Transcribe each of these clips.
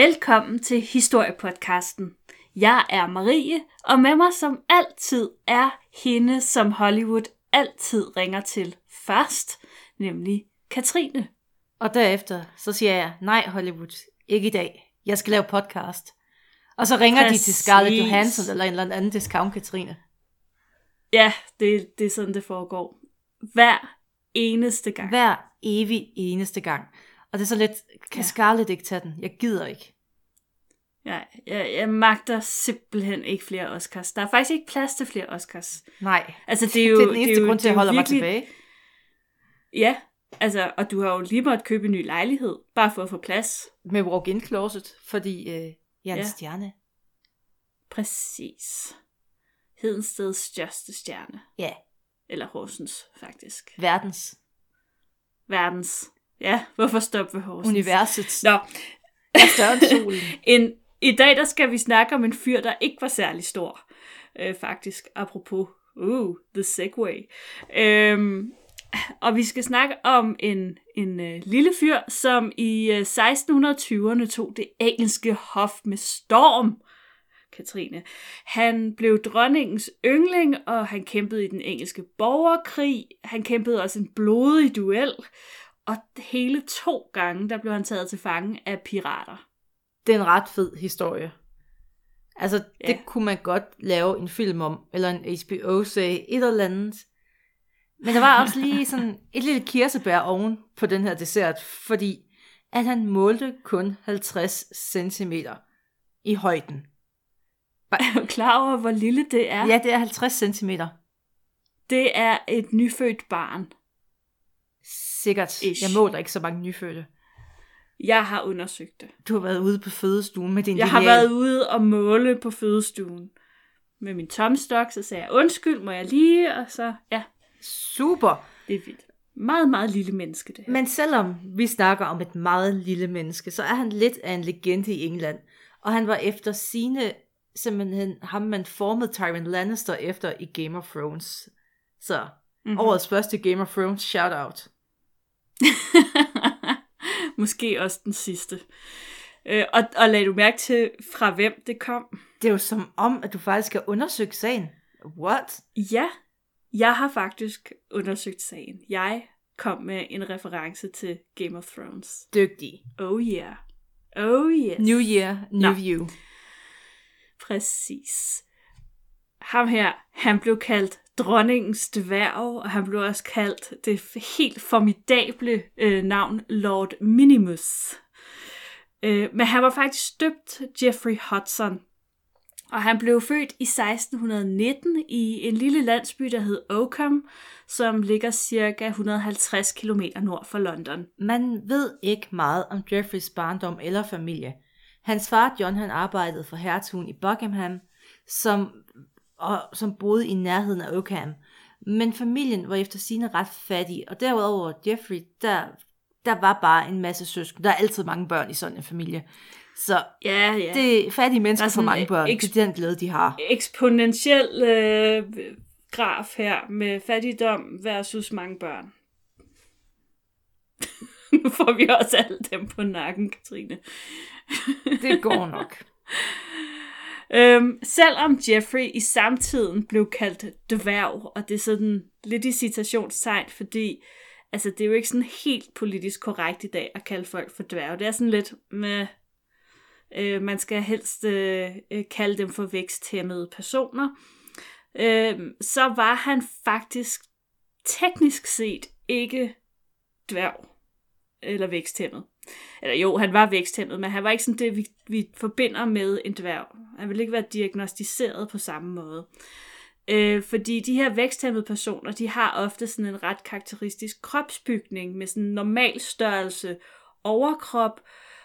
Velkommen til Historiepodcasten. Jeg er Marie, og med mig som altid er hende, som Hollywood altid ringer til først, nemlig Katrine. Og derefter, så siger jeg, nej Hollywood, ikke i dag. Jeg skal lave podcast. Og så ringer Præcis. de til Scarlett Johansson eller en eller anden discount Katrine. Ja, det, det er sådan, det foregår. Hver eneste gang. Hver evig eneste gang. Og det er så lidt, kan ja. Scarlett ikke tage den? Jeg gider ikke. Ja, jeg, jeg magter simpelthen ikke flere Oscars. Der er faktisk ikke plads til flere Oscars. Nej, altså, det er jo, det er den eneste det er jo, grund til, at jeg holder virkelig... mig tilbage. Ja, altså, og du har jo lige måttet købe en ny lejlighed, bare for at få plads. Med walk-in closet, fordi øh, jeg er en Ja. stjerne. Præcis. Hedensteds største stjerne. Ja, Eller Horsens, faktisk. verdens, Verdens. Ja, hvorfor stoppe ved Horsens? universets, Nå, er større end solen. en, i dag der skal vi snakke om en fyr, der ikke var særlig stor. Øh, faktisk, apropos. Uh, the segway. Øhm, og vi skal snakke om en, en øh, lille fyr, som i øh, 1620'erne tog det engelske hof med storm. Katrine. Han blev dronningens yndling, og han kæmpede i den engelske borgerkrig. Han kæmpede også en blodig duel. Og hele to gange, der blev han taget til fange af pirater. Det er en ret fed historie. Altså, det Ja. kunne man godt lave en film om, eller en HBO-serie, et eller andet. Men der var også lige sådan et lille kirsebær oven på den her dessert, fordi at han målte kun 50 cm i højden. Er du klar over, hvor lille det er? Ja, det er 50 cm. Det er et nyfødt barn. Sikkert. Ish. Jeg måler ikke så mange nyfødte. Jeg har undersøgt det. Du har været ude på fødestuen med din Jeg har lineal. været ude og måle på fødestuen. Med min tomstok, så sagde jeg, undskyld, må jeg lige? Og så, ja, Super. det er vildt. Meget, meget lille menneske, det her. Men selvom vi snakker om et meget lille menneske, så er han lidt af en legende i England. Og han var efter sine simpelthen ham, man formede Tyrion Lannister efter i Game of Thrones. Så Mhm. mm-hmm. årets første Game of Thrones shout-out. Måske også den sidste. Øh, og, og lad du mærke til, fra hvem det kom? Det er jo som om, at du faktisk har undersøgt sagen. What? Ja, jeg har faktisk undersøgt sagen. Jeg kom med en reference til Game of Thrones. Dygtig. Oh yeah. Oh yes. New year, new Nå. you. Præcis. Ham her, han blev kaldt dronningens dværg, og han blev også kaldt det helt formidable øh, navn Lord Minimus. Øh, men han var faktisk døbt Jeffrey Hudson, og han blev født i 1619 i en lille landsby, der hed Oakham, som ligger cirka 150 km nord for London. Man ved ikke meget om Jeffreys barndom eller familie. Hans far John han arbejdede for hertugen i Buckingham, som, og, som boede i nærheden af Oakham. Men familien var efter sine ret fattig, og derudover Jeffrey, der, der var bare en masse søskende. Der er altid mange børn i sådan en familie. Så Ja, ja. det er fattige mennesker er for mange børn. eks- Det er den glæde, de har. eksponentiel øh, graf her med fattigdom versus mange børn. nu får vi også alle dem på nakken, Katrine. Det går nok. Øhm, selvom Jeffrey i samtiden blev kaldt dværg, og det er sådan lidt i citationstegn, fordi altså, det er jo ikke sådan helt politisk korrekt i dag at kalde folk for dværg. Det er sådan lidt med, øh, man skal helst øh, øh, kalde dem for væksthæmmede personer. Øh, så var han faktisk teknisk set ikke dværg eller væksthæmmet. Eller jo, han var væksthæmmet, men han var ikke sådan det, vi, vi forbinder med en dværg. Han ville ikke være diagnostiseret på samme måde. Øh, fordi de her væksthæmmede personer, de har ofte sådan en ret karakteristisk kropsbygning med sådan en normal størrelse overkrop,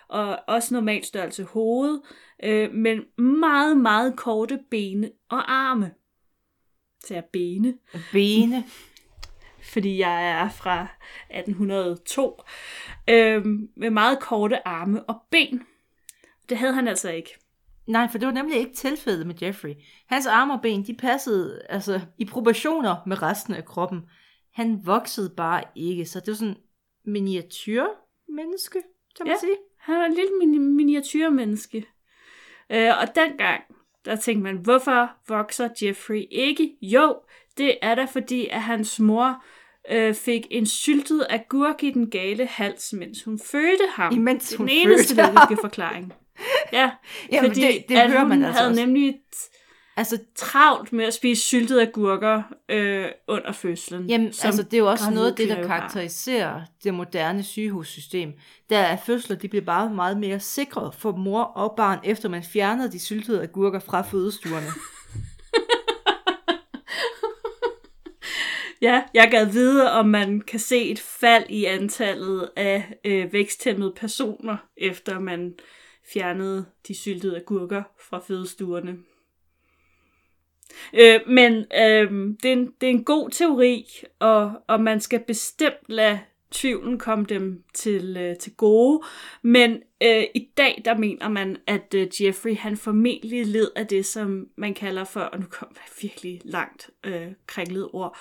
og også normal størrelse hoved, øh, men meget, meget korte bene og arme. Så jeg bene Bene fordi jeg er fra 1802, øhm, med meget korte arme og ben. Det havde han altså ikke. Nej, for det var nemlig ikke tilfældet med Jeffrey. Hans arme og ben, de passede altså i proportioner med resten af kroppen. Han voksede bare ikke, så det var sådan en miniatyr menneske, kan man Ja. sige. Han var et lille mini- miniatyrmenneske. Øh, og dengang, der tænkte man, hvorfor vokser Jeffrey ikke? Jo, det er da fordi, at hans mor øh, fik en syltet agurk i den gale hals, mens hun fødte ham. Imens hun den eneste logiske forklaring. Ja, Jamen, fordi det- det at hører hun man altså havde også. nemlig Altså, travlt med at spise syltede agurker øh, under fødslen. Jamen, altså, det er jo også noget af det, der karakteriserer det moderne sygehussystem. Der er fødsler, de bliver bare meget mere sikre for mor og barn, efter man fjernede de syltede agurker fra fødestuerne. Ja, jeg gad vide, om man kan se et fald i antallet af øh, væksthæmmede personer, efter man fjernede de syltede agurker fra fødestuerne. Øh, men øh, det, er en, det er en god teori, og, og man skal bestemt lade tvivlen komme dem til, øh, til gode. Men øh, i dag, der mener man, at øh, Jeffrey han formentlig led af det, som man kalder for, og nu kom jeg virkelig langt øh, kringlet ord,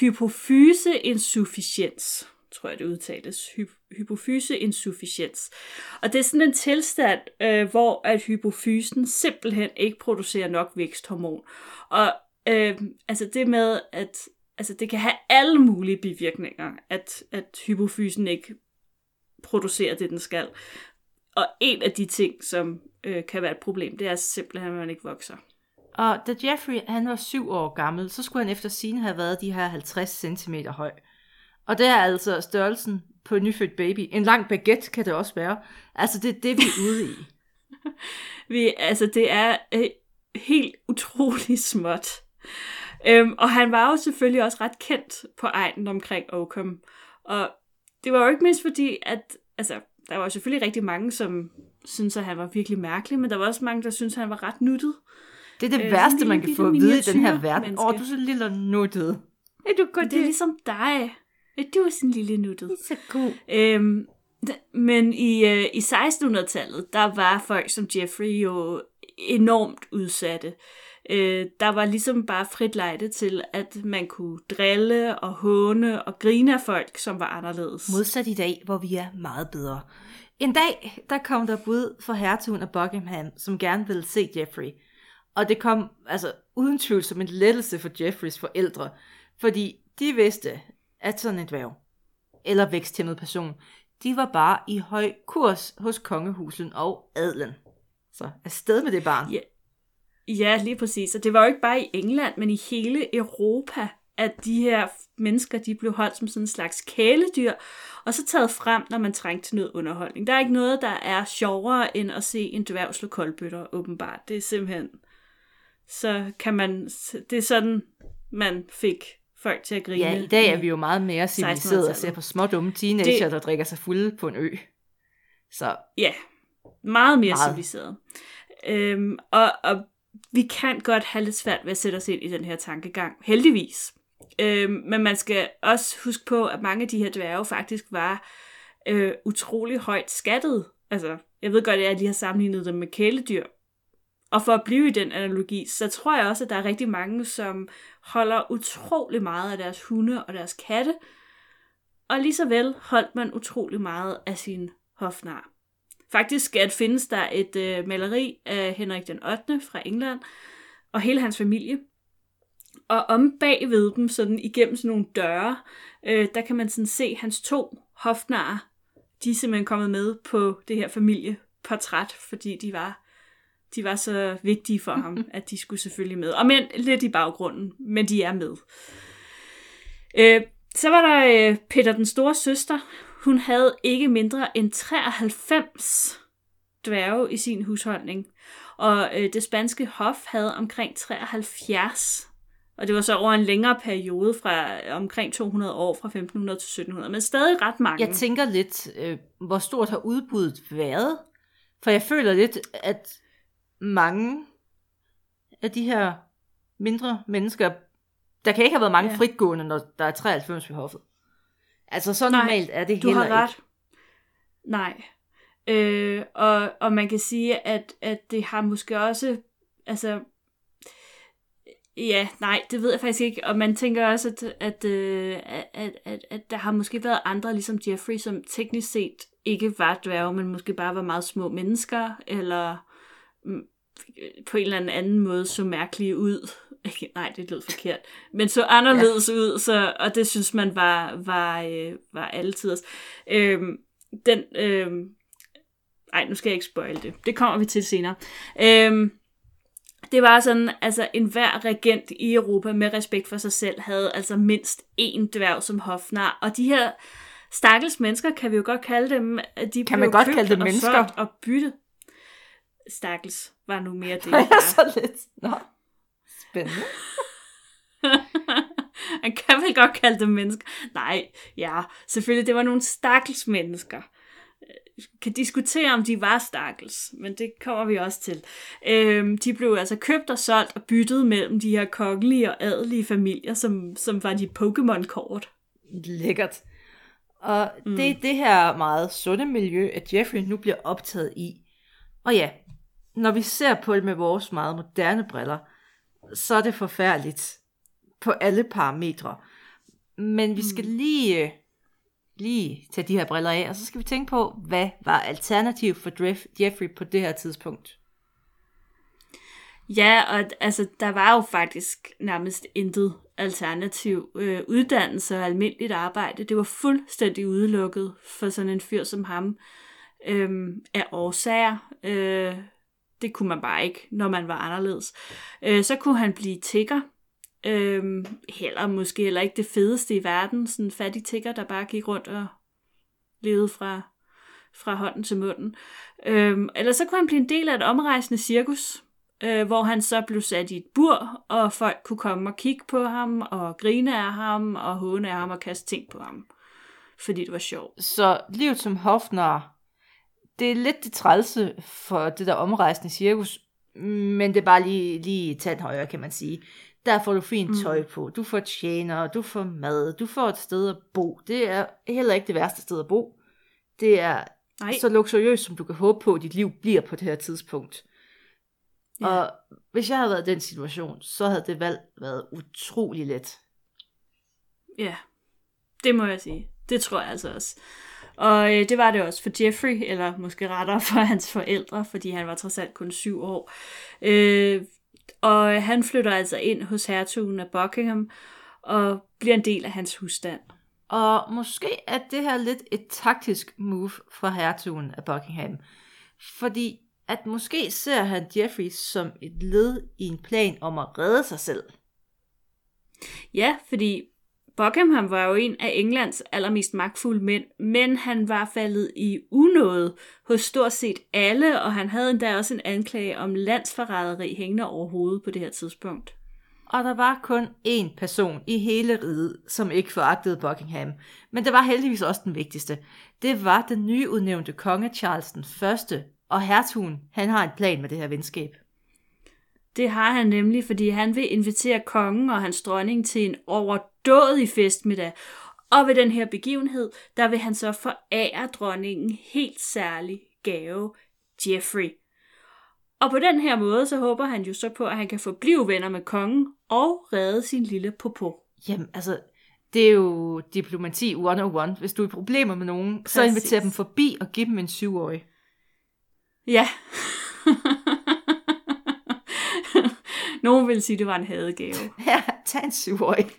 hypofyseinsufficiens, tror jeg det udtales. Hy- hypofyseinsufficiens. Og det er sådan en tilstand, øh, hvor at hypofysen simpelthen ikke producerer nok væksthormon. Og øh, altså det med, at altså det kan have alle mulige bivirkninger, at, at hypofysen ikke producerer det, den skal. Og en af de ting, som øh, kan være et problem, det er simpelthen, at man ikke vokser. Og da Jeffrey han var syv år gammel, så skulle han efter sine have været de her 50 cm høj. Og det er altså størrelsen på en nyfødt baby. En lang baguette kan det også være. Altså det er det, vi er ude i. Vi, altså, det er øh, helt utrolig småt. Øhm, og han var jo selvfølgelig også ret kendt på egnen omkring Oakham. Og det var jo ikke mindst fordi, at altså, der var selvfølgelig rigtig mange, som synes at han var virkelig mærkelig, men der var også mange, der synes at han var ret nuttet. Det er det Øh, værste, man kan få at vide i den her verden. Åh, oh, du er så lille og nuttet. Er du godt Det er ligesom dig. Du er sådan lille nuttet. så god. Øhm, men i, øh, i 1600-tallet, der var folk som Jeffrey jo enormt udsatte. Øh, der var ligesom bare frit lejde til, at man kunne drille og håne og grine af folk, som var anderledes. Modsat i dag, hvor vi er meget bedre. En dag, der kom der bud for hertugen af Buckingham, som gerne ville se Jeffrey. Og det kom altså uden tvivl som en lettelse for Jeffreys forældre, fordi de vidste, at sådan en dværg, eller væksthæmmet person, de var bare i høj kurs hos kongehusen og adlen. Så afsted med det barn. Ja. Ja, lige præcis. Og det var jo ikke bare i England, men i hele Europa, at de her mennesker, de blev holdt som sådan en slags kæledyr, og så taget frem, når man trængte til noget underholdning. Der er ikke noget, der er sjovere, end at se en dværg slå koldbøtter, åbenbart. Det er simpelthen... Så kan man... Det er sådan, man fik folk til at grine. Ja, i dag er vi jo meget mere civiliserede og 1600-tallet. ser på små dumme teenager, Det- der drikker sig fulde på en ø. Så Ja, meget mere meget. civiliseret. Øhm, og, og vi kan godt have lidt svært ved at sætte os ind i den her tankegang, heldigvis. Øh, men man skal også huske på, at mange af de her dværge faktisk var øh, utrolig højt skattet. Altså, jeg ved godt, at jeg lige har sammenlignet dem med kæledyr. Og for at blive i den analogi, så tror jeg også, at der er rigtig mange, som holder utrolig meget af deres hunde og deres katte. Og lige så vel holdt man utrolig meget af sin hofnar. Faktisk at findes der et øh, maleri af Henrik den 8. fra England, og hele hans familie. Og om bagved dem, sådan igennem sådan nogle døre, øh, der kan man sådan se hans to hofnarer. De er simpelthen kommet med på det her familieportræt, fordi de var, de var så vigtige for ham, at de skulle selvfølgelig med. Og men lidt i baggrunden, men de er med. Øh, så var der øh, Peter den store søster. Hun havde ikke mindre end 93 dværge i sin husholdning. Og øh, det spanske hof havde omkring 73. Og det var så over en længere periode fra øh, omkring 200 år, fra 1500 til 1700. Men stadig ret mange. jeg tænker lidt, øh, hvor stort har udbuddet været? For jeg føler lidt, at mange af de her mindre mennesker, der kan ikke have været mange Ja. ja. fritgående, når der er 93 ved hoffet. Altså så Nej, normalt er det Du heller har ret. ikke. Nej. Øh, og, og man kan sige, at, at det har måske også, altså, ja, nej, det ved jeg faktisk ikke. Og man tænker også, at, at, øh, at, at, at, der har måske været andre, ligesom Jeffrey, som teknisk set ikke var dværge, men måske bare var meget små mennesker, eller mm, på en eller anden måde så mærkelige ud. Nej, det lød forkert. Men så anderledes ja. ud, så, og det synes man var, var, øh, var altid. Øhm, den, øhm, ej, nu skal jeg ikke spoil det. Det kommer vi til senere. Øhm, det var sådan, altså enhver regent i Europa med respekt for sig selv havde altså mindst én dværg som hofnar. Og de her stakkels mennesker, kan vi jo godt kalde dem, de kan man godt kalde dem mennesker? Og bytte. Stakkels var nu mere det. Det er så lidt. Nå, spændende. Man kan vel godt kalde dem mennesker. Nej, ja, selvfølgelig, det var nogle stakkels mennesker kan diskutere, om de var stakkels, men det kommer vi også til. Øhm, de blev altså købt og solgt og byttet mellem de her kongelige og adelige familier, som, som var de Pokémon-kort. Lækkert. Og mm. det er det her meget sunde miljø, at Jeffrey nu bliver optaget i. Og ja, når vi ser på det med vores meget moderne briller, så er det forfærdeligt på alle parametre. Men vi skal mm. lige lige tage de her briller af, og så skal vi tænke på, hvad var alternativ for Jeffrey på det her tidspunkt? Ja, og altså, der var jo faktisk nærmest intet alternativ øh, uddannelse og almindeligt arbejde. Det var fuldstændig udelukket for sådan en fyr som ham øh, af årsager. Øh, det kunne man bare ikke, når man var anderledes. Øh, så kunne han blive tigger, Øh, heller måske heller ikke det fedeste i verden, sådan en fattig tigger, der bare gik rundt og levede fra, fra hånden til munden. Øh, eller så kunne han blive en del af et omrejsende cirkus, øh, hvor han så blev sat i et bur, og folk kunne komme og kigge på ham, og grine af ham, og håne af ham, og kaste ting på ham, fordi det var sjovt. Så livet som hofnar, det er lidt det trælse for det der omrejsende cirkus, men det er bare lige, lige tand højere, kan man sige. Der får du fint mm. tøj på, du får tjener, du får mad, du får et sted at bo. Det er heller ikke det værste sted at bo. Det er Nej. så luksuriøst, som du kan håbe på, at dit liv bliver på det her tidspunkt. Ja. Og hvis jeg havde været i den situation, så havde det valg været utrolig let. Ja, det må jeg sige. Det tror jeg altså også. Og øh, det var det også for Jeffrey, eller måske rettere for hans forældre, fordi han var trods alt kun syv år. Øh, og han flytter altså ind hos hertugen af Buckingham og bliver en del af hans husstand. Og måske er det her lidt et taktisk move fra hertugen af Buckingham. Fordi at måske ser han Jeffrey som et led i en plan om at redde sig selv. Ja, fordi Buckingham var jo en af Englands allermest magtfulde mænd, men han var faldet i unåde hos stort set alle, og han havde endda også en anklage om landsforræderi hængende over hovedet på det her tidspunkt. Og der var kun én person i hele riget, som ikke foragtede Buckingham. Men det var heldigvis også den vigtigste. Det var den nyudnævnte konge Charles den 1., og hertugen, han har en plan med det her venskab. Det har han nemlig, fordi han vil invitere kongen og hans dronning til en overdådig festmiddag. Og ved den her begivenhed, der vil han så forære dronningen helt særlig gave, Jeffrey. Og på den her måde, så håber han jo så på, at han kan få blive venner med kongen og redde sin lille popo. Jamen, altså, det er jo diplomati 101. Hvis du er i problemer med nogen, Præcis. så inviter dem forbi og giv dem en syvårig. Ja. Nogen vil sige, at det var en hadegave. Ja, tag en syvårig.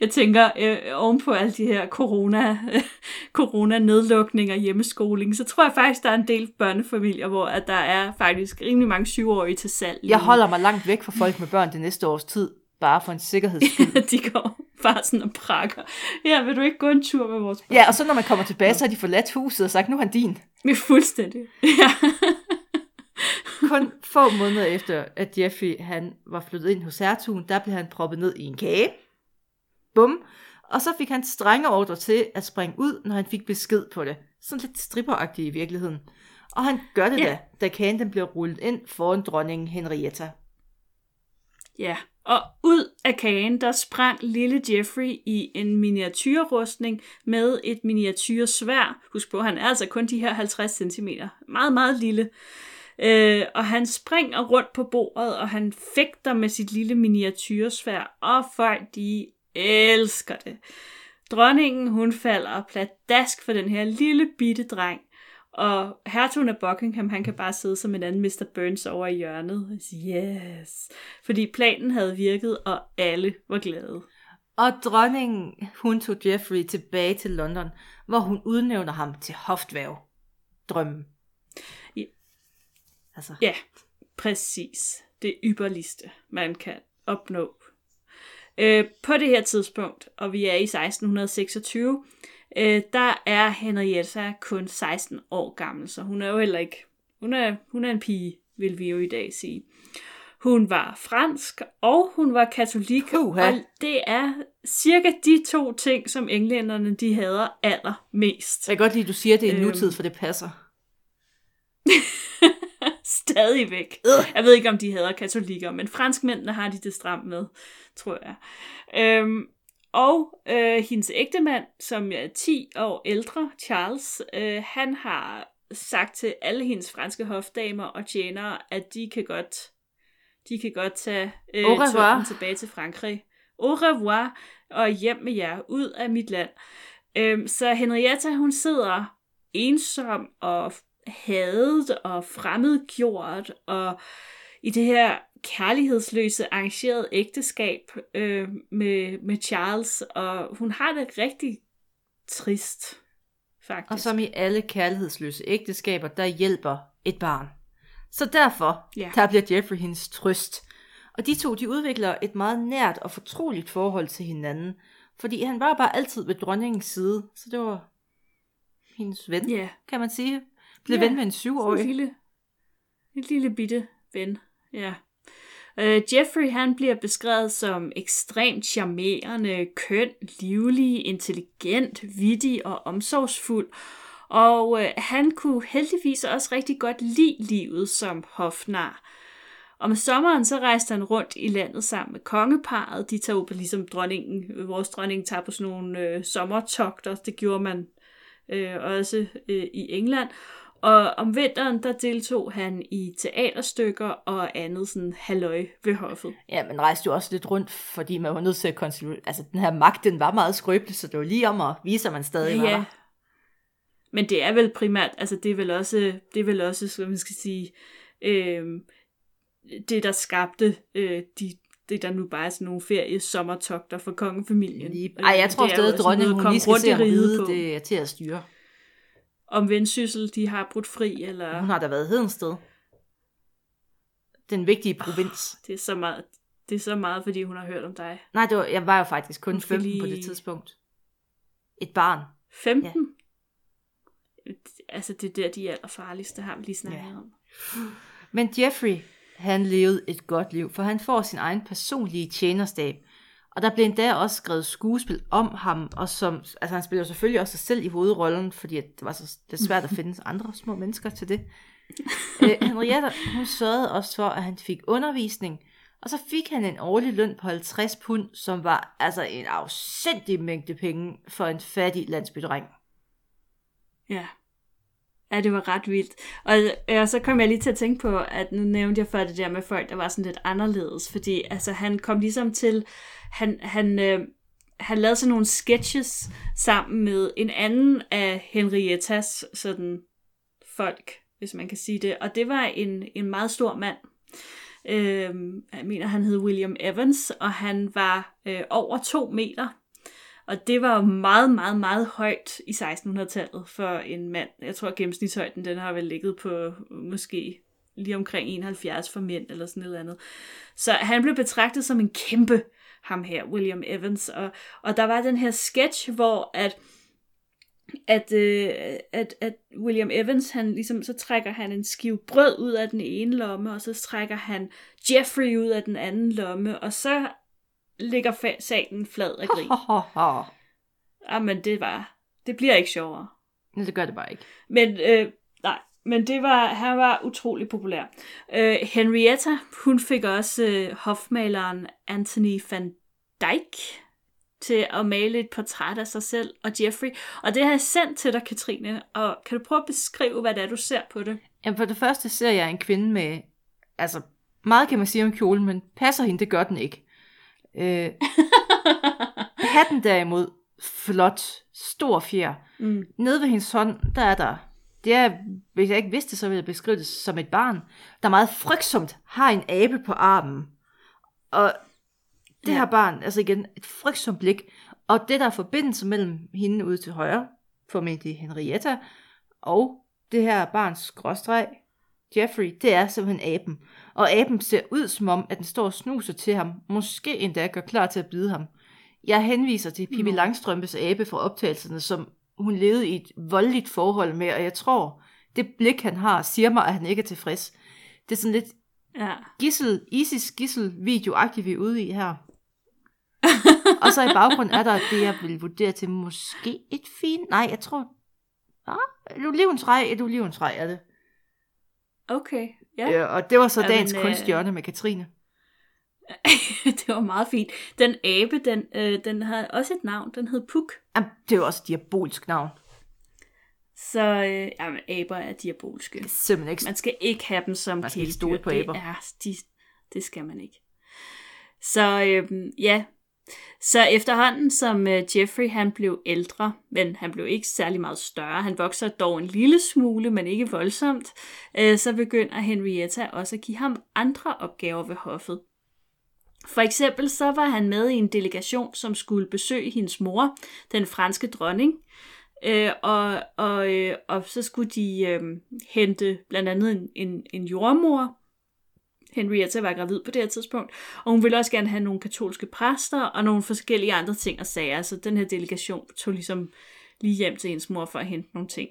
Jeg tænker, øh, ovenpå alle de her corona, øh, corona-nedlukninger, hjemmeskoling, så tror jeg faktisk, der er en del børnefamilier, hvor at der er faktisk rimelig mange syvårige til salg. Jeg holder mig langt væk fra folk med børn det næste års tid, bare for en sikkerheds skyld. de går bare sådan og prakker. Ja, vil du ikke gå en tur med vores børn? Ja, og så når man kommer tilbage, så har de forladt huset og sagt, nu er han din. er fuldstændig. Ja. Kun få måneder efter, at Jeffrey han var flyttet ind hos hertugen, der blev han proppet ned i en kage. Bum. Og så fik han strenge ordre til at springe ud, når han fik besked på det. Sådan lidt stripperagtigt i virkeligheden. Og han gør det ja. da, da kagen den bliver rullet ind foran dronningen Henrietta. Ja, og ud af kagen, der sprang lille Jeffrey i en miniatyrrustning med et miniatyrsvær. Husk på, han er altså kun de her 50 cm. Meget, meget lille. Øh, og han springer rundt på bordet, og han fægter med sit lille miniatyrsvær, og folk de elsker det. Dronningen, hun falder pladask for den her lille bitte dreng, og hertugen af Buckingham, han kan bare sidde som en anden Mr. Burns over i hjørnet og sige, yes. Fordi planen havde virket, og alle var glade. Og dronningen, hun tog Jeffrey tilbage til London, hvor hun udnævner ham til hofdværv. Drømmen. Ja. Altså, Ja, præcis. Det ypperligste, man kan opnå. Øh, på det her tidspunkt, og vi er i 1626, øh, der er Henrietta kun 16 år gammel, så hun er jo heller ikke... Hun er, hun er en pige, vil vi jo i dag sige. Hun var fransk, og hun var katolik, Puha. og det er cirka de to ting, som englænderne de hader allermest. jeg kan godt lide, at du siger, at det er Øhm. nutid, for det passer. Stadigvæk. Jeg ved ikke, om de hader katolikker, men franskmændene har de det stramt med, tror jeg. Øhm, og øh, hendes ægtemand, som er 10 år ældre, Charles, øh, han har sagt til alle hendes franske hofdamer og tjenere, at de kan godt, de kan godt tage øh, turen tilbage til Frankrig. Au revoir, og hjem med jer, ud af mit land. Øhm, så Henrietta, hun sidder ensom og hadet og fremmedgjort og i det her kærlighedsløse arrangerede ægteskab øh, med, med Charles, og hun har det rigtig trist, faktisk. Og som i alle kærlighedsløse ægteskaber, der hjælper et barn. Så derfor, Ja. der bliver Jeffrey hendes trøst. Og de to, de udvikler et meget nært og fortroligt forhold til hinanden. Fordi han var bare altid ved dronningens side. Så det var hendes ven, Ja, kan man sige. Blev Ja, ven med en syvårig. en lille, en lille bitte ven, ja. Uh, Jeffrey han bliver beskrevet som ekstremt charmerende, køn, livlig, intelligent, vittig og omsorgsfuld. Og uh, han kunne heldigvis også rigtig godt lide livet som hofnar. Om sommeren så rejste han rundt i landet sammen med kongeparet. De tager jo på ligesom dronningen, vores dronning tager på sådan nogle øh, sommertogter. Det gjorde man øh, også øh, i England. Og om vinteren, der deltog han i teaterstykker og andet sådan halløj ved hoffet. Ja, men rejste jo også lidt rundt, fordi man var nødt til at konstituere... Altså, den her magt, den var meget skrøbelig, så det var lige om at vise, at man stadig var der. Men det er vel primært, altså det er vel også, det er vel også, hvad man skal sige, øh, det der skabte øh, de, det der nu bare er sådan nogle ferie sommertogter for kongefamilien. Lige... Ej, jeg tror stadig, også dronningen, at hun lige skal se riget ride, på. det er til at styre. Om vendsyssel, de har brudt fri, eller Hun har da været Hedensted. Den vigtige provins. det er så meget, det er så meget, fordi hun har hørt om dig. Nej, det var, jeg var jo faktisk kun Hun skal 15 på lige- det tidspunkt. Et barn. 15? Ja. Altså, det er der, de er allerfarligste, har vi lige snakket Ja. om. Men Jeffrey, han levede et godt liv, for han får sin egen personlige tjenerstab. Og der blev endda også skrevet skuespil om ham, og som, altså han spiller selvfølgelig også sig selv i hovedrollen, fordi det var så det er svært at finde andre små mennesker til det. øh, Henriette, hun sørgede også for, at han fik undervisning, og så fik han en årlig løn på 50 pund, som var altså en afsindig mængde penge for en fattig landsbydreng. Ja. Ja, det var ret vildt. Og, øh, og så kom jeg lige til at tænke på, at nu nævnte jeg før det der med folk, der var sådan lidt anderledes, fordi altså, han kom ligesom til, han, han, øh, han lavede sådan nogle sketches sammen med en anden af Henriettas sådan folk, hvis man kan sige det, og det var en, en meget stor mand. Øh, jeg mener, han hed William Evans, og han var øh, over to meter. Og det var jo meget, meget, meget højt i 1600-tallet for en mand. Jeg tror, at gennemsnitshøjden den har vel ligget på måske lige omkring 71 for mænd eller sådan noget andet. Så han blev betragtet som en kæmpe, ham her, William Evans. Og, og der var den her sketch, hvor at at, øh, at, at William Evans, han ligesom, så trækker han en skive brød ud af den ene lomme, og så trækker han Jeffrey ud af den anden lomme, og så ligger fa- salen flad af grin. Jamen, det var, det bliver ikke sjovere. Nej, det gør det bare ikke. Men, øh, nej, men det var, han var utrolig populær. Øh, Henrietta, hun fik også øh, hofmaleren Anthony van Dyck til at male et portræt af sig selv og Jeffrey. Og det har jeg sendt til dig, Katrine. Og kan du prøve at beskrive, hvad det er, du ser på det? Jamen for det første ser jeg en kvinde med, altså meget kan man sige om kjolen, men passer hende, det gør den ikke. Øh, hatten derimod flot, stor fjer. Mm. Nede ved hendes hånd, der er der, det er, hvis jeg ikke vidste så ville jeg beskrive det som et barn, der meget frygtsomt har en abe på armen. Og det Ja. her barn, altså igen, et frygtsomt blik, og det der er forbindelse mellem hende ude til højre, formentlig Henrietta, og det her barns skråstreg, Jeffrey, det er simpelthen aben. Og aben ser ud som om, at den står og snuser til ham, måske endda gør klar til at bide ham. Jeg henviser til Pippi Nå. Langstrømpes abe fra optagelserne, som hun levede i et voldeligt forhold med, og jeg tror, det blik, han har, siger mig, at han ikke er tilfreds. Det er sådan lidt Ja. gissel, ISIS gissel videoagtigt vi er ude i her. og så i baggrunden er der det, jeg vil vurdere til måske et fint... Nej, jeg tror... Ah, et oliventræ, et oliventræ er det. Okay, ja. Ja. og det var så Ja, dagens men, øh, kunsthjørne med Katrine. det var meget fint. Den abe, den, øh, den har også et navn. Den hed Puk. Jamen, det er jo også et diabolsk navn. Så øh, jamen, aber er diabolske. Det er simpelthen ikke... Man skal ikke have dem som Man skal ikke kæledyr. stole på det aber. Er, de, det skal man ikke. Så øhm, ja, så efterhånden som øh, Jeffrey han blev ældre, men han blev ikke særlig meget større, han vokser dog en lille smule, men ikke voldsomt, øh, så begynder Henrietta også at give ham andre opgaver ved hoffet. For eksempel så var han med i en delegation, som skulle besøge hendes mor, den franske dronning, øh, og, og, øh, og så skulle de øh, hente blandt andet en, en, en jordmor. Henrietta var gravid på det her tidspunkt, og hun ville også gerne have nogle katolske præster og nogle forskellige andre ting og sager, så den her delegation tog ligesom lige hjem til hendes mor for at hente nogle ting.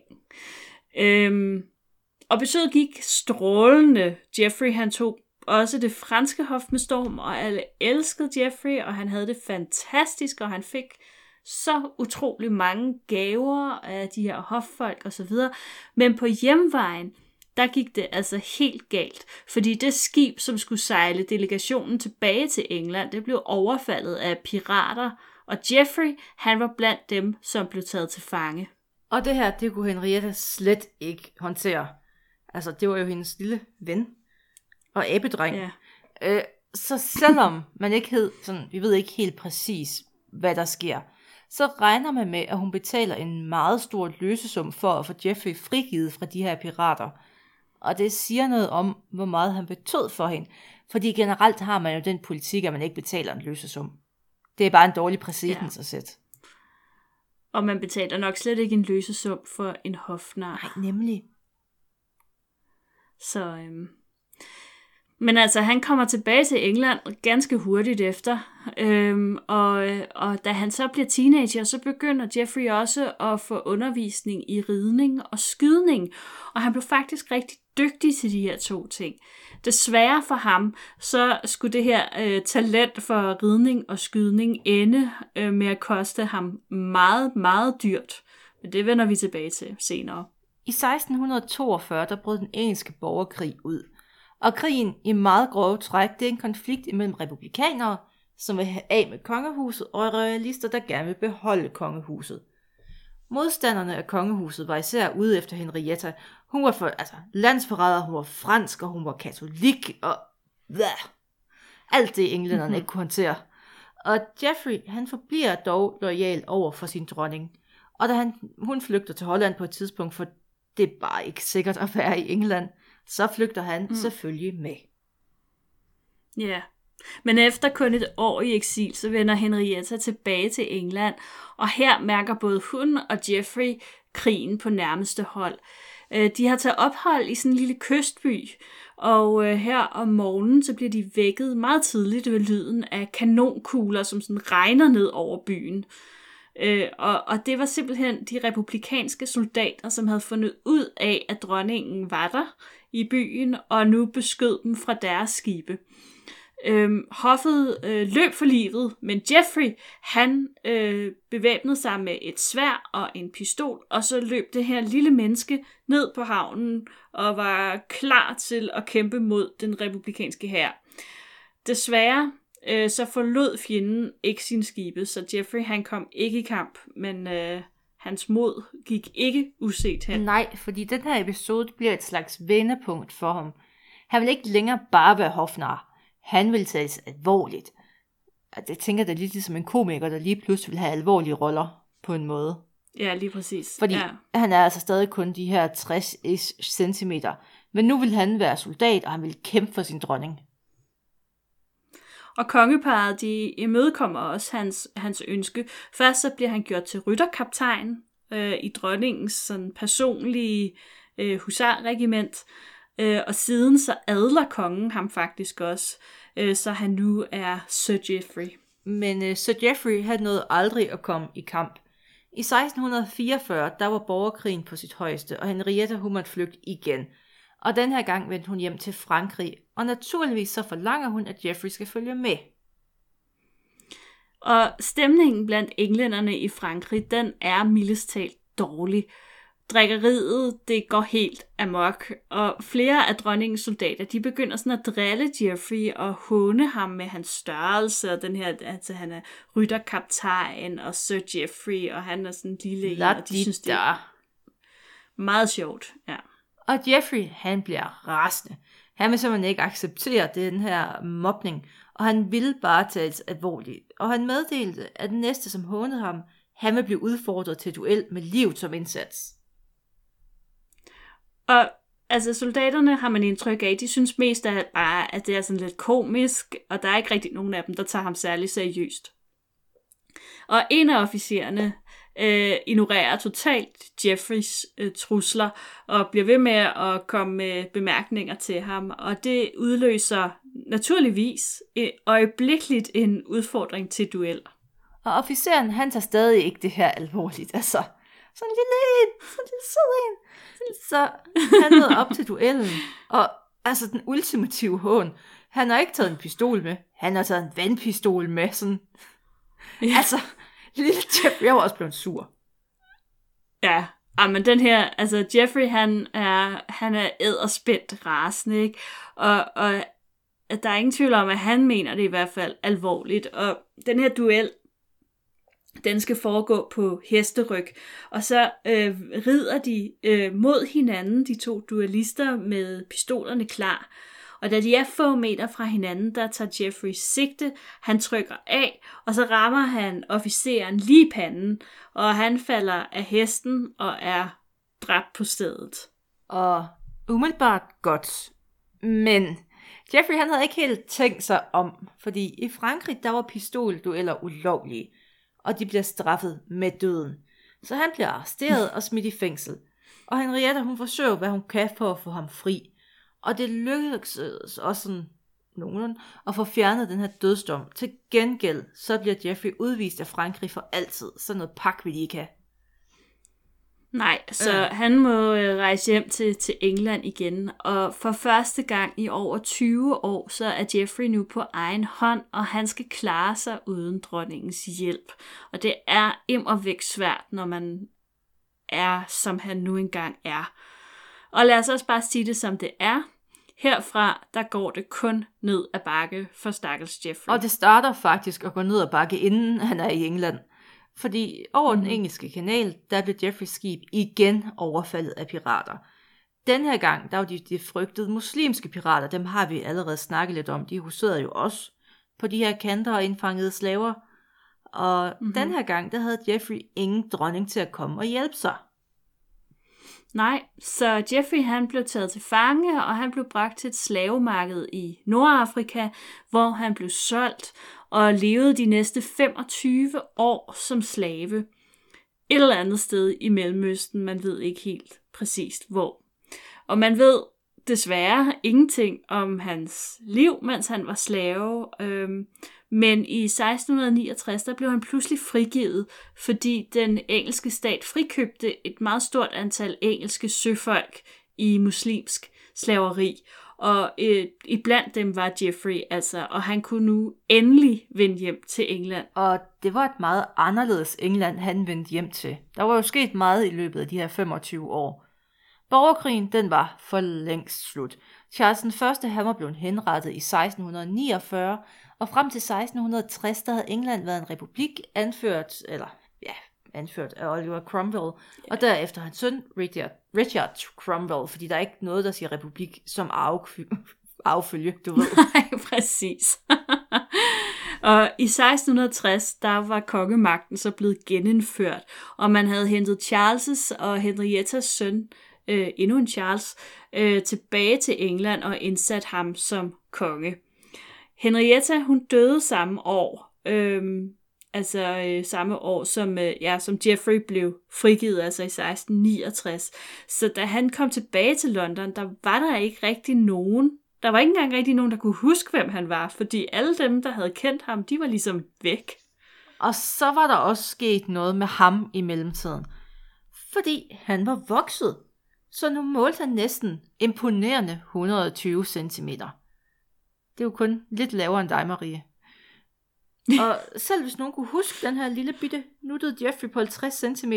Øhm, og besøget gik strålende. Jeffrey han tog også det franske hof med storm, og alle elskede Jeffrey, og han havde det fantastisk, og han fik så utrolig mange gaver af de her hoffolk og så videre. Men på hjemvejen, der gik det altså helt galt, fordi det skib, som skulle sejle delegationen tilbage til England, det blev overfaldet af pirater, og Jeffrey, han var blandt dem, som blev taget til fange. Og det her, det kunne Henrietta slet ikke håndtere. Altså, det var jo hendes lille ven og abedreng. Ja. Øh, så selvom man ikke hed, sådan, vi ved ikke helt præcis, hvad der sker, så regner man med, at hun betaler en meget stor løsesum for at få Jeffrey frigivet fra de her pirater. Og det siger noget om, hvor meget han betød for hende. Fordi generelt har man jo den politik, at man ikke betaler en løsesum. Det er bare en dårlig præcedens ja. at sætte. Og man betaler nok slet ikke en løsesum for en hofnar. Nej, nemlig. Så, øhm. Men altså, han kommer tilbage til England ganske hurtigt efter, øhm, og, og da han så bliver teenager, så begynder Jeffrey også at få undervisning i ridning og skydning, og han blev faktisk rigtig dygtig til de her to ting. Desværre for ham, så skulle det her øh, talent for ridning og skydning ende øh, med at koste ham meget, meget dyrt. Men det vender vi tilbage til senere. I 1642 der brød den engelske borgerkrig ud. Og krigen i meget grove træk, det er en konflikt imellem republikanere, som vil have af med kongehuset, og royalister, der gerne vil beholde kongehuset. Modstanderne af kongehuset var især ude efter Henrietta. Hun var for, altså, landsforræder, hun var fransk, og hun var katolik, og blah. alt det englænderne Mhm. ikke kunne håndtere. Og Jeffrey, han forbliver dog lojal over for sin dronning. Og da han, hun flygter til Holland på et tidspunkt, for det er bare ikke sikkert at være i England, så flygter han mm. selvfølgelig med. Ja. Men efter kun et år i eksil, så vender Henrietta tilbage til England, og her mærker både hun og Jeffrey krigen på nærmeste hold. Øh, De har taget ophold i sådan en lille kystby, og øh, her om morgenen, så bliver de vækket meget tidligt ved lyden af kanonkugler, som sådan regner ned over byen. Øh, og, og det var simpelthen de republikanske soldater, som havde fundet ud af, at dronningen var der i byen, og nu beskød dem fra deres skibe. Øhm, hoffet øh, løb for livet, men Jeffrey, han øh, bevæbnede sig med et svær og en pistol, og så løb det her lille menneske ned på havnen og var klar til at kæmpe mod den republikanske hær. Desværre øh, så forlod fjenden ikke sin skibe, så Jeffrey han kom ikke i kamp, men øh, hans mod gik ikke uset hen. Nej, fordi den her episode bliver et slags vendepunkt for ham. Han vil ikke længere bare være hofnar. Han vil tages alvorligt. Og det tænker da lidt ligesom en komiker, der lige pludselig vil have alvorlige roller. på en måde. Ja, lige præcis. Fordi ja. han er altså stadig kun de her 60 cm. Men nu vil han være soldat, og han vil kæmpe for sin dronning. Og kongeparet, de imødekommer også hans, hans ønske. Først så bliver han gjort til rytterkaptajn øh, i dronningens sådan, personlige øh, husarregiment. Øh, og siden så adler kongen ham faktisk også, øh, så han nu er Sir Geoffrey. Men øh, Sir Geoffrey havde nået aldrig at komme i kamp. I 1644, der var borgerkrigen på sit højeste, og Henrietta hun måtte flygte igen. Og den her gang vendte hun hjem til Frankrig, og naturligvis så forlanger hun, at Geoffrey skal følge med. Og stemningen blandt englænderne i Frankrig, den er mildest talt dårlig. Drikkeriet, det går helt amok, og flere af dronningens soldater, de begynder sådan at drille Geoffrey og håne ham med hans størrelse, og den her, altså han er rytterkaptajn og Sir Geoffrey, og han er sådan en lille en, og de synes, det er meget sjovt, ja. Og Jeffrey, han bliver rasende. Han vil simpelthen ikke acceptere den her mobning, og han vil bare tages alvorligt. Og han meddelte, at den næste, som hånede ham, han vil blive udfordret til duel med liv som indsats. Og altså soldaterne har man indtryk af, de synes mest af bare, at det er sådan lidt komisk, og der er ikke rigtig nogen af dem, der tager ham særlig seriøst. Og en af officererne øh, ignorerer totalt Jeffreys øh, trusler og bliver ved med at komme med bemærkninger til ham, og det udløser naturligvis øh, øjeblikkeligt en udfordring til duel. Og officeren, han tager stadig ikke det her alvorligt, altså sådan en lille en, sådan en lille sød en. Så han nåede op til duellen, og altså den ultimative hån, han har ikke taget en pistol med, han har taget en vandpistol med, sådan. Ja. Altså, lille Jeff, jeg var også blevet sur. Ja, ah, men den her, altså Jeffrey, han er, han er æderspændt rasende, ikke? Og, og der er ingen tvivl om, at han mener det i hvert fald alvorligt. Og den her duel, den skal foregå på hesteryg. Og så øh, rider de øh, mod hinanden, de to duelister, med pistolerne klar. Og da de er få meter fra hinanden, der tager Jeffrey sigte, han trykker af, og så rammer han officeren lige i panden, og han falder af hesten og er dræbt på stedet. Og umiddelbart godt. Men Jeffrey han havde ikke helt tænkt sig om, fordi i Frankrig der var pistoldueller ulovlige og de bliver straffet med døden. Så han bliver arresteret og smidt i fængsel. Og Henrietta, hun forsøger, hvad hun kan for at få ham fri. Og det lykkedes også sådan nogenlunde at få fjernet den her dødsdom. Til gengæld, så bliver Jeffrey udvist af Frankrig for altid. Sådan noget pak de ikke have. Nej, så øh. han må øh, rejse hjem til, til England igen, og for første gang i over 20 år, så er Jeffrey nu på egen hånd, og han skal klare sig uden dronningens hjælp. Og det er im og væk svært, når man er, som han nu engang er. Og lad os også bare sige det, som det er. Herfra, der går det kun ned ad bakke for stakkels Jeffrey. Og det starter faktisk at gå ned ad bakke, inden han er i England. Fordi over mm. den engelske kanal, der blev Jeffreys skib igen overfaldet af pirater. Den her gang, der var de, de frygtede muslimske pirater, dem har vi allerede snakket lidt om. De huserede jo også på de her kanter og indfangede slaver. Og mm-hmm. den her gang, der havde Jeffrey ingen dronning til at komme og hjælpe sig. Nej, så Jeffrey han blev taget til fange, og han blev bragt til et slavemarked i Nordafrika, hvor han blev solgt og levede de næste 25 år som slave. Et eller andet sted i Mellemøsten, man ved ikke helt præcist hvor. Og man ved desværre ingenting om hans liv, mens han var slave. Øhm, men i 1669 der blev han pludselig frigivet, fordi den engelske stat frikøbte et meget stort antal engelske søfolk i muslimsk slaveri. Og øh, iblandt dem var Jeffrey, altså, og han kunne nu endelig vende hjem til England. Og det var et meget anderledes England, han vendte hjem til. Der var jo sket meget i løbet af de her 25 år. Borgerkrigen, den var for længst slut. Charles den første, han var blevet henrettet i 1649, og frem til 1660, der havde England været en republik anført, eller ja, anført af Oliver Cromwell, og derefter hans søn Richard, Richard Cromwell, fordi der er ikke noget, der siger republik som affølge, du ved. Nej, præcis. Og i 1660, der var kongemagten så blevet genindført, og man havde hentet Charles' og Henriettas søn, øh, endnu en Charles, øh, tilbage til England og indsat ham som konge. Henrietta, hun døde samme år, øh, altså øh, samme år, som, øh, ja, som Jeffrey blev frigivet, altså i 1669. Så da han kom tilbage til London, der var der ikke rigtig nogen, der var ikke engang rigtig nogen, der kunne huske, hvem han var, fordi alle dem, der havde kendt ham, de var ligesom væk. Og så var der også sket noget med ham i mellemtiden. Fordi han var vokset. Så nu målte han næsten imponerende 120 cm. Det er jo kun lidt lavere end dig, Marie. Og selv hvis nogen kunne huske den her lille bitte nuttede Jeffrey på 50 cm,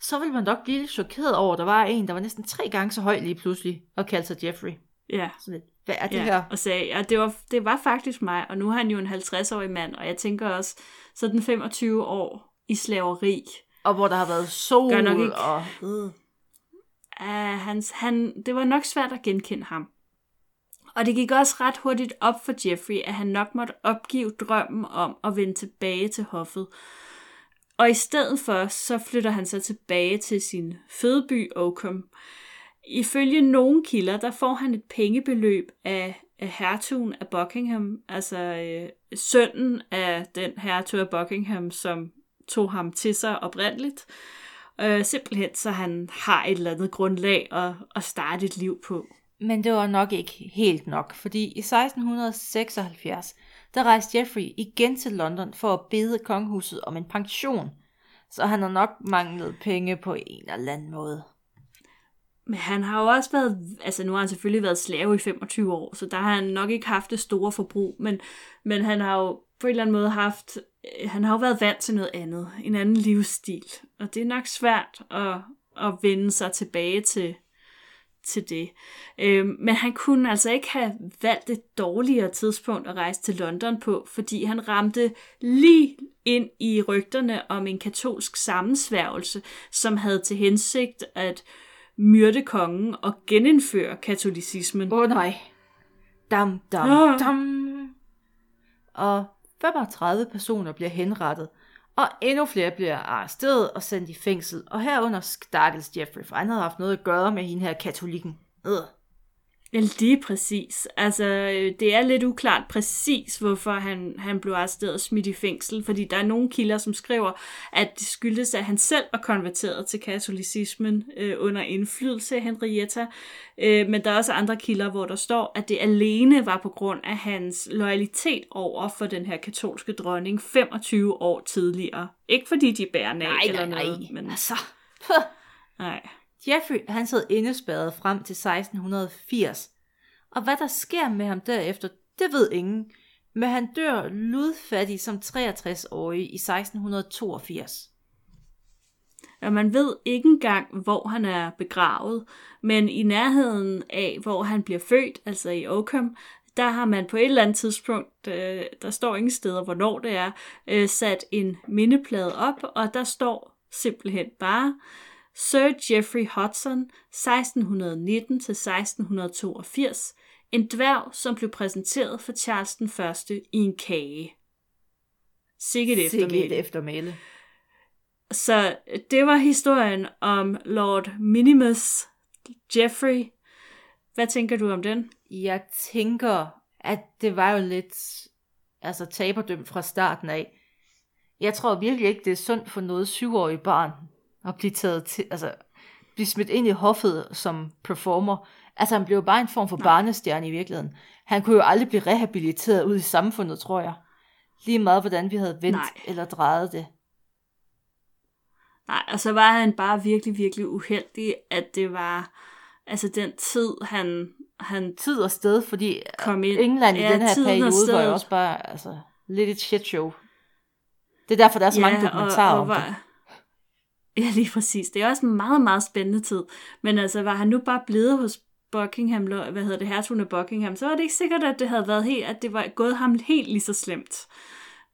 så ville man nok blive lidt chokeret over, at der var en, der var næsten tre gange så høj lige pludselig, og kaldte sig Jeffrey. Ja. Sådan lidt, hvad er det ja, her? og sagde, ja, det var, det var faktisk mig, og nu er han jo en 50-årig mand, og jeg tænker også, sådan 25 år i slaveri. Og hvor der har været sol Gør nok ikke. og... Øh. Uh, hans, han, det var nok svært at genkende ham. Og det gik også ret hurtigt op for Jeffrey, at han nok måtte opgive drømmen om at vende tilbage til hoffet. Og i stedet for, så flytter han sig tilbage til sin fødeby Oakham. Ifølge nogle kilder, der får han et pengebeløb af, af hertugen af Buckingham, altså øh, sønnen af den hertug af Buckingham, som tog ham til sig oprindeligt. Øh, simpelthen, så han har et eller andet grundlag at, at starte et liv på. Men det var nok ikke helt nok, fordi i 1676, der rejste Jeffrey igen til London for at bede kongehuset om en pension. Så han har nok manglet penge på en eller anden måde. Men han har jo også været, altså nu har han selvfølgelig været slave i 25 år, så der har han nok ikke haft det store forbrug, men, men han har jo på en eller anden måde haft, øh, han har jo været vant til noget andet, en anden livsstil, og det er nok svært at, at vende sig tilbage til, til det. Øh, men han kunne altså ikke have valgt et dårligere tidspunkt at rejse til London på, fordi han ramte lige ind i rygterne om en katolsk sammensværgelse, som havde til hensigt at myrde kongen og genindføre katolicismen. Åh oh, nej. Dam, dam, Ah. dam. Og 35 personer bliver henrettet, og endnu flere bliver arresteret og sendt i fængsel, og herunder stakkels Jeffrey, for han havde haft noget at gøre med hende her katolikken. Øh. Ja, lige præcis. Altså, øh, det er lidt uklart præcis, hvorfor han, han blev arresteret og smidt i fængsel, fordi der er nogle kilder, som skriver, at det skyldes, at han selv var konverteret til katolicismen øh, under indflydelse af Henrietta, øh, men der er også andre kilder, hvor der står, at det alene var på grund af hans loyalitet over for den her katolske dronning 25 år tidligere. Ikke fordi de bærer af Nej, eller nej, noget, nej. men Altså. nej. Jeffrey, han sad indespærret frem til 1680. Og hvad der sker med ham derefter, det ved ingen. Men han dør ludfattig som 63-årig i 1682. Og man ved ikke engang, hvor han er begravet, men i nærheden af, hvor han bliver født, altså i Oakham, der har man på et eller andet tidspunkt, øh, der står ingen steder, hvornår det er, øh, sat en mindeplade op, og der står simpelthen bare, Sir Geoffrey Hudson, 1619-1682, en dværg, som blev præsenteret for Charles den Første i en kage. Sikkert eftermæle. Så det var historien om Lord Minimus Jeffrey. Hvad tænker du om den? Jeg tænker, at det var jo lidt altså taberdømt fra starten af. Jeg tror virkelig ikke, det er sundt for noget syvårig barn at blive taget til, altså blive smidt ind i hoffet som performer. Altså han blev jo bare en form for Nej. barnestjerne i virkeligheden. Han kunne jo aldrig blive rehabiliteret ud i samfundet, tror jeg. Lige meget, hvordan vi havde vendt Nej. eller drejet det. Nej, og så var han bare virkelig, virkelig uheldig, at det var altså den tid, han, han Tid og sted, fordi kom ind. England i Ja, den her og periode var jo også bare altså, lidt et shit show. Det er derfor, der er så mange dokumentarer om det. Ja, lige præcis. Det er også en meget, meget spændende tid. Men altså, var han nu bare blevet hos Buckingham, hvad hedder det, hertugen af Buckingham, så var det ikke sikkert, at det havde været helt, at det var gået ham helt lige så slemt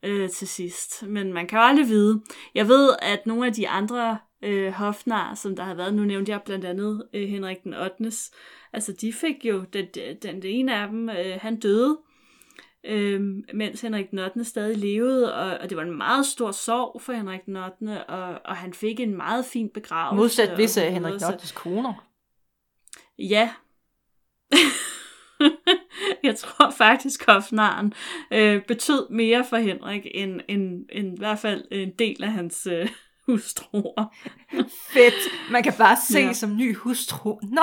øh, til sidst. Men man kan jo aldrig vide. Jeg ved, at nogle af de andre øh, hofnar, som der har været, nu nævnte jeg blandt andet øh, Henrik den 8. Altså, de fik jo, den, den, den ene af dem, øh, han døde øhm, mens Henrik 8. stadig levede, og, og det var en meget stor sorg for Henrik 8., og, og han fik en meget fin begravelse. Modsat visse af videre, Henrik Nottes koner. Ja. jeg tror faktisk, hofnaren øh, betød mere for Henrik, end, end, end i hvert fald en del af hans øh, hustruer. Fedt. Man kan bare se Ja. som ny hustru. Nå.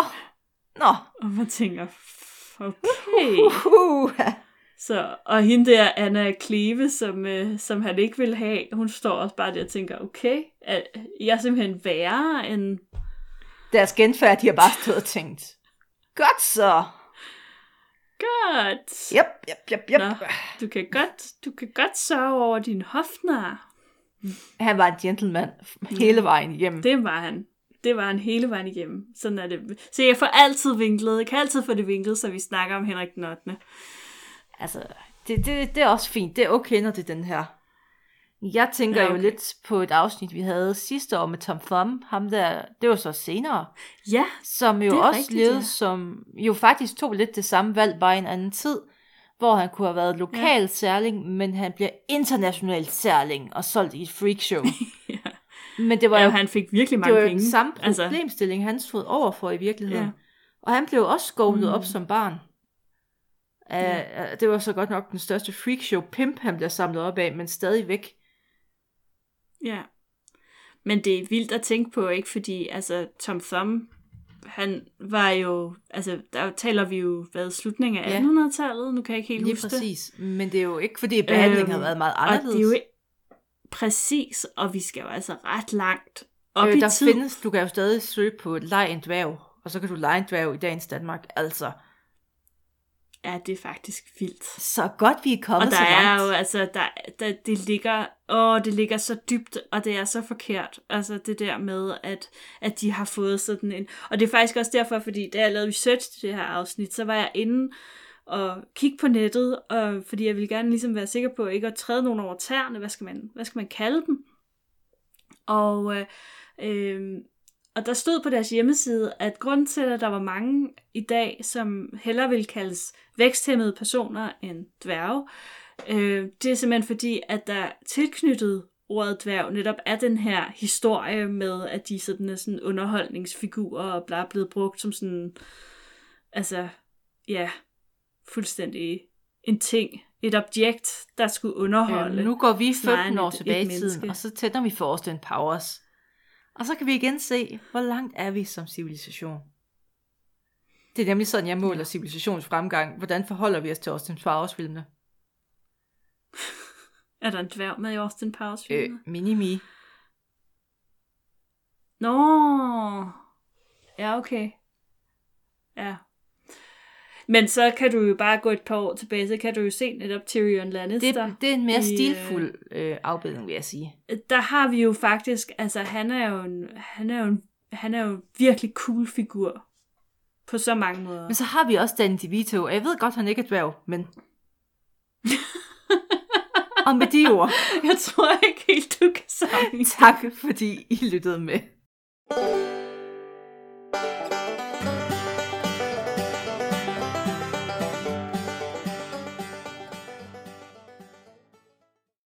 Nå. Og man tænker, "F- okay. Uh, Så, og hende der, Anna Kleve, som, øh, som han ikke vil have, hun står også bare der og tænker, okay, er, jeg er simpelthen værre end... Deres genfærd, de har bare stået og tænkt. Godt så. Godt! Yep, yep, yep, yep. Nå. Du kan godt, du kan godt sørge over din hofnar. Han var en gentleman hele vejen hjem. Det var han. Det var han hele vejen igennem. Sådan er det. Så jeg får altid vinklet. Jeg kan altid få det vinklet, så vi snakker om Henrik den 8. Altså, det, det, det er også fint. Det er okay, når det er den her. Jeg tænker Ja, okay. jo lidt på et afsnit, vi havde sidste år med Tom Thumb. Ham der, det var så senere. Ja, Som jo Det også rigtigt, levede ja. som, jo faktisk tog lidt det samme valg, bare en anden tid. Hvor han kunne have været lokal ja. særling, men han bliver international særling og solgt i et freakshow. ja. men det var ja jo han fik virkelig det mange var jo penge. den samme Altså, problemstilling, han stod overfor i virkeligheden. Ja. Og han blev også skovlet mm. op som barn. Uh. Det var så godt nok den største freakshow pimp, han bliver samlet op af, men stadig væk. ja. Men det er vildt at tænke på, ikke? Fordi altså, Tom Thumb, han var jo, altså, der taler vi jo, hvad, slutningen af Ja. 1800-tallet? Nu kan jeg ikke helt Lige huske det. præcis. Men det er jo ikke, fordi behandlingen Øhm, har været meget Og anderledes. det er jo ikke, præcis, og vi skal jo altså ret langt op øh, i der tid. findes, du kan jo stadig søge på lege en dværg, og så kan du lege en dværg i dagens Danmark. Altså, Ja, det er faktisk vildt. så godt vi er kommet Og der så er jo, altså, der, der, det ligger, åh, det ligger så dybt, og det er så forkert. Altså det der med, at, at de har fået sådan en, og det er faktisk også derfor, fordi da jeg lavede research til det her afsnit, så var jeg inde og kigge på nettet, og, fordi jeg ville gerne ligesom være sikker på ikke at træde nogen over tæerne, hvad skal man, hvad skal man kalde dem? Og, øh, øh, og der stod på deres hjemmeside, at grund til, at der var mange i dag, som hellere vil kaldes væksthæmmede personer end dværge, øh, det er simpelthen fordi, at der tilknyttet ordet dværg netop er den her historie med, at de sådan er sådan underholdningsfigurer og bla blevet brugt som sådan, altså, ja, fuldstændig en ting, et objekt, der skulle underholde. Øh, nu går vi snarere 15 end år tilbage i tiden, og så tænder vi for Austin Powers. Og så kan vi igen se, hvor langt er vi som civilisation. Det er nemlig sådan, jeg måler civilisations fremgang. Hvordan forholder vi os til Austin Powers-filmene? Er der en dværg med i Austin Powers Øh, mini-me. Nå, ja okay. Ja. Men så kan du jo bare gå et par år tilbage, så kan du jo se netop Tyrion Lannister. Det, det er en mere i, stilfuld øh, afbildning, vil jeg sige. der har vi jo faktisk, altså han er jo en, han er jo en, han er jo en virkelig cool figur. På så mange måder. Men så har vi også Danny DeVito, og jeg ved godt, han ikke er dværg, men... og med de ord, Jeg tror ikke helt, du kan sammenligne. tak fordi I lyttede med.